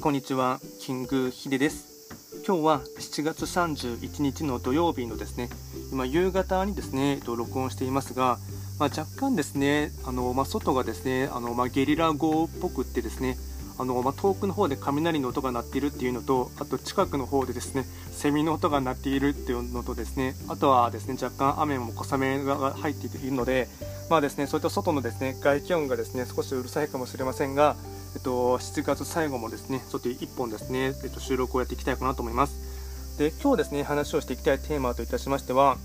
こんにちは、キングヒデです。今日は7月31日の土曜日のですね、今夕方にですね、録音していますが、まあ、若干ですね、あのまあ、外がですね、あのまあ、ゲリラ豪雨っぽくってですね、あのま遠くの方で雷の音が鳴っているっていうのと、あと近くの方でですね、セミの音が鳴っているっていうのとですね、あとはですね、若干雨も小雨が入っているので、まあですね、そういった外のですね、外気温がですね、少しうるさいかもしれませんが、えっと、7月最後もですね、ちょっと1本ですね、えっと、収録をやっていきたいかなと思います。で、今日ですね、話をしていきたいテーマといたしましては、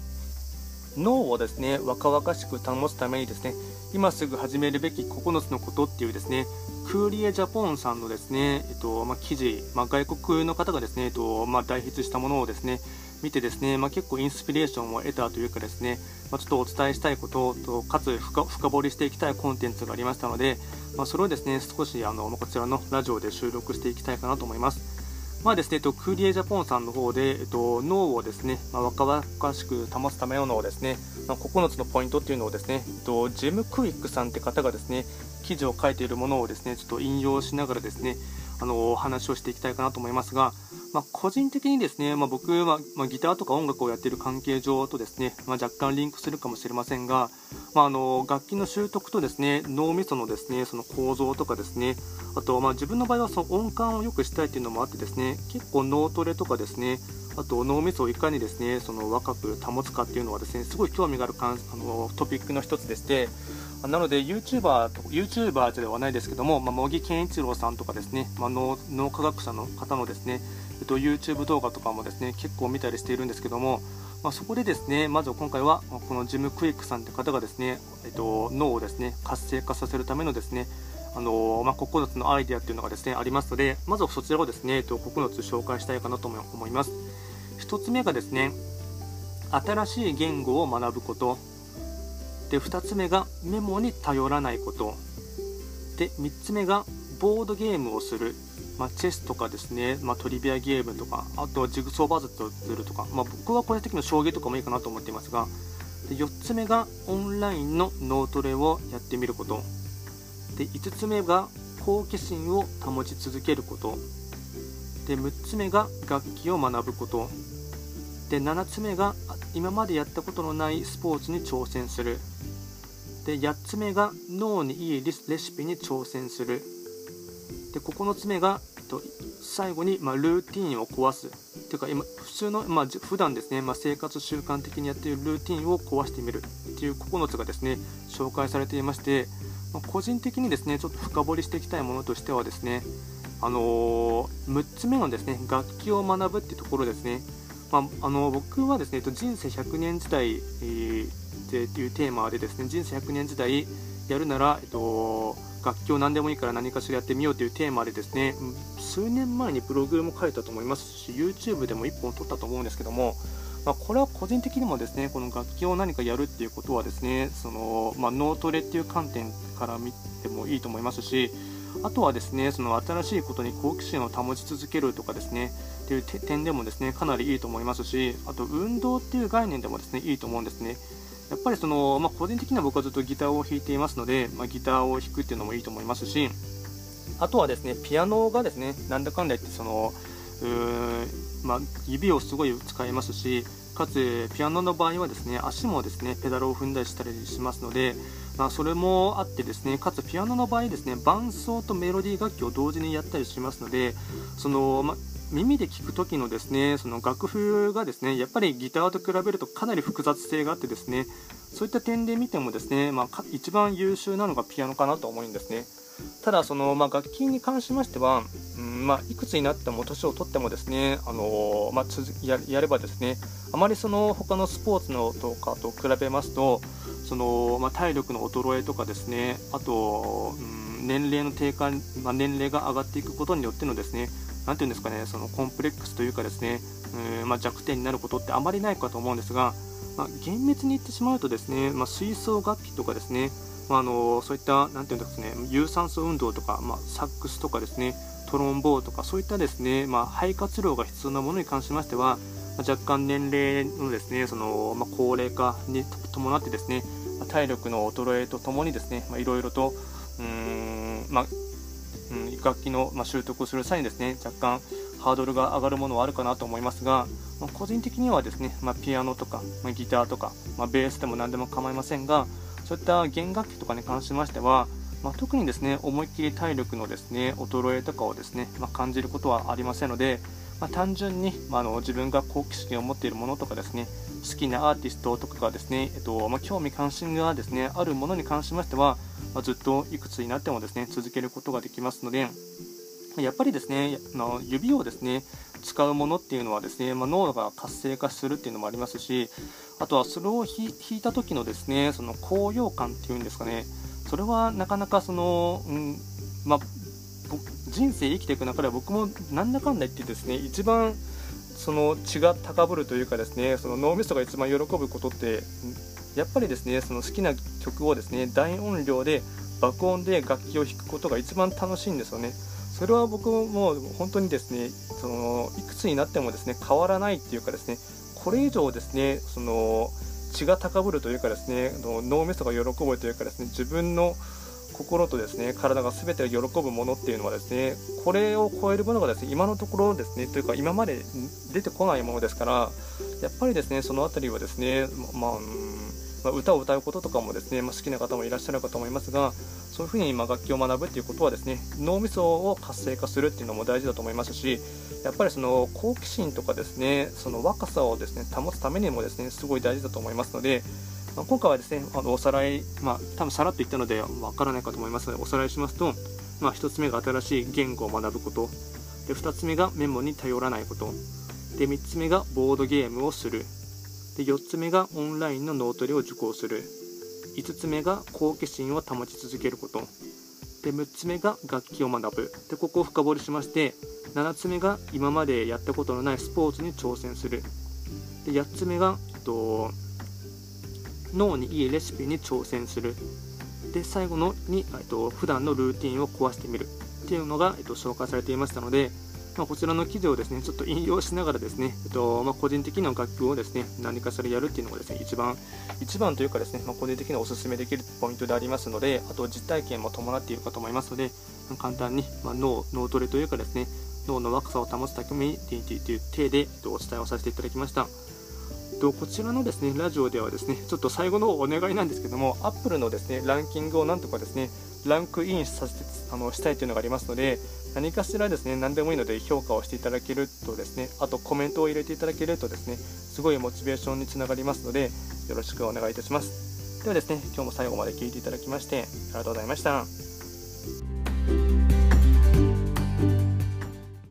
脳をですね、若々しく保つためにですね、今すぐ始めるべき9つのことっていうですね、クーリエジャポンさんのですね、えっとまあ、記事、まあ、外国の方がですね、えっとまあ、代筆したものをですね、見てですね、まあ、結構インスピレーションを得たというかですね、まあ、ちょっとお伝えしたいことと、かつ深掘りしていきたいコンテンツがありましたので、まあ、それをですね、少しあのこちらのラジオで収録していきたいかなと思います。まあですね、と、クーリエジャポンさんの方で、えっと、脳をですね、まあ、若々しく保つためのですね、まあ、9つのポイントっていうのをですね、えっと、ジェム・クイックさんって方がですね、記事を書いているものをですね、ちょっと引用しながらですね、あの話をしていきたいかなと思いますが、まあ、個人的にですね、まあ、僕は、まあ、ギターとか音楽をやっている関係上とですね、ま若干リンクするかもしれませんが、まあの楽器の習得とですね脳みそのですねその構造とかですねあと、ま自分の場合はその音感を良くしたいというのもあってですね結構脳トレとかですねあと脳みそをいかにですねその若く保つかっていうのはですねすごい興味があるかんあのトピックの一つでしてなので YouTuber, YouTuber ではないですけども、まあ、茂木健一郎さんとかですね、まあ、脳脳科学者の方のですね、えっと、YouTube 動画とかもですね結構見たりしているんですけども、まあ、そこでですねまず今回はこのジム・クイックさんという方がですね、えっと、脳をですね活性化させるためのですねあのまあ、9つのアイデアっていうのがですねありますのでまずそちらをですね、えっと、9つ紹介したいかなと思います。1つ目がですね新しい言語を学ぶこと。で2つ目がメモに頼らないこと。で3つ目がボードゲームをする、まあ、チェスとかですね、まあ、トリビアゲームとかあとはジグソーパズルするとか、まあ、僕は個人的に将棋とかもいいかなと思っていますが。で4つ目がオンラインの脳トレをやってみること。で5つ目が好奇心を保ち続けること。で6つ目が楽器を学ぶこと。で7つ目が今までやったことのないスポーツに挑戦する。で8つ目が脳にいいレシピに挑戦する。で9つ目がえっと最後に、まあ、ルーティンを壊す。というか今普通の、まあ、普段ですね、まあ、生活習慣的にやっているルーティンを壊してみる。っていう9つがですね紹介されていまして、まあ、個人的にですねちょっと深掘りしていきたいものとしてはですねあのー、6つ目のですね楽器を学ぶっていうところですね。まあ、あの僕はですね人生100年時代、えー、でっていうテーマでですね人生100年時代やるなら、えっと、楽器を何でもいいから何かしらやってみようというテーマでですね数年前にブログも書いたと思いますし YouTube でも1本撮ったと思うんですけども、まあ、これは個人的にもですねこの楽器を何かやるっていうことはですねその、まあ、脳トレっていう観点から見てもいいと思いますしあとはですねその新しいことに好奇心を保ち続けるとかですねっていう点でもですねかなりいいと思いますしあと運動っていう概念でもですねいいと思うんですね。やっぱりその、まあ、個人的には僕はずっとギターを弾いていますので、まあ、ギターを弾くっていうのもいいと思いますしあとはですねピアノがですねなんだかんだ言ってそのまあ、指をすごい使いますしかつピアノの場合はですね足もですねペダルを踏んだりしたりしますので、まあ、それもあってですねかつピアノの場合ですね伴奏とメロディー楽器を同時にやったりしますのでその、ま耳で聞く時のですねその楽譜がですねやっぱりギターと比べるとかなり複雑性があってですねそういった点で見てもですね、まあ、一番優秀なのがピアノかなと思うんですね。ただその、まあ、楽器に関しましては、うんまあ、いくつになっても年を取ってもですね、あのまあ、ややればですねあまりその他のスポーツのとかと比べますとその、まあ、体力の衰えとかですねあと、うん、年齢の低下、まあ、年齢が上がっていくことによってのですね何て言うんですかねそのコンプレックスというかですね、まあ、弱点になることってあまりないかと思うんですが、まあ、厳密に言ってしまうとですね、まあ、吹奏楽器とかですね、まあ、あのそういった何て言うんですかね有酸素運動とか、まあ、サックスとかですねトロンボーとかそういったですね、まあ、肺活量が必要なものに関しましては、まあ、若干年齢のですねその、まあ、高齢化に伴ってですね体力の衰えとともにですねいろいろとうーん、まあうん楽器の、ま習得をする際にですね若干ハードルが上がるものはあるかなと思いますが、ま、個人的にはですね、まあ、ピアノとか、ま、ギターとか、まベースでも何でも構いませんがそういった弦楽器とかに関しましては、ま特にですね思いっきり体力のですね衰えとかをですね、ま感じることはありませんので、ま単純に、まあの自分が好奇心を持っているものとかですね好きなアーティストとかがですね、えっとま興味関心がですねあるものに関しましては、まずっといくつになってもですね続けることができますのでやっぱりですねあの指をですね使うものっていうのはですね、まあ、脳が活性化するっていうのもありますしあとはそれを弾いた時のですねその高揚感っていうんですかねそれはなかなかその、うんまあ、人生生きていく中では僕もなんだかんだ言ってですね一番その血が高ぶるというかですねその脳みそが一番喜ぶことってやっぱりですねその好きな曲をですね大音量で爆音で楽器を弾くことが一番楽しいんですよね。それは僕も本当にですねそのいくつになってもですね変わらないっていうかですねこれ以上ですねその血が高ぶるというかですね脳みそが喜ぶというかですね自分の心とですね体が全て喜ぶものっていうのはですねこれを超えるものがですね今のところですねというか今まで出てこないものですからやっぱりですねその辺りはですねまあ、まあ、歌を歌うこととかもですね、まあ、好きな方もいらっしゃるかと思いますがそういうふうに今楽器を学ぶっていうことはですね脳みそを活性化するっていうのも大事だと思いますしやっぱりその好奇心とかですねその若さをですね保つためにもですねすごい大事だと思いますのでまあ、今回はですねあのおさらい、まあ、多分さらっと言ったのでわからないかと思いますのでおさらいしますと、まあ、1つ目が新しい言語を学ぶこと。で2つ目がメモに頼らないこと。で3つ目がボードゲームをする。で4つ目がオンラインの脳トレを受講する。5つ目が好奇心を保ち続けること。で6つ目が楽器を学ぶ。でここを深掘りしまして7つ目が今までやったことのないスポーツに挑戦する。で8つ目が、えっと、脳にいいレシピに挑戦する。で最後のに、えっと、普段のルーティンを壊してみる。っていうのが、えっと、紹介されていましたので、まあ、こちらの記事をですねちょっと引用しながらですね、えっとまあ、個人的な楽譜をですね何かしらやるっていうのがですね一番一番というかですね、まあ、個人的にお勧めできるポイントでありますのであと実体験も伴っているかと思いますので簡単に、ま脳脳トレというかですね脳の若さを保つために DT という体で、えっと、お伝えをさせていただきました。と、こちらのですねラジオではですねちょっと最後のお願いなんですけども、アップルのですねランキングをなんとかですねランクインさせてあのしたいというのがありますので、何かしらですね何でもいいので評価をしていただけるとですね、あとコメントを入れていただけるとですねすごいモチベーションにつながりますので、よろしくお願いいたします。ではですね今日も最後まで聞いていただきましてありがとうございました。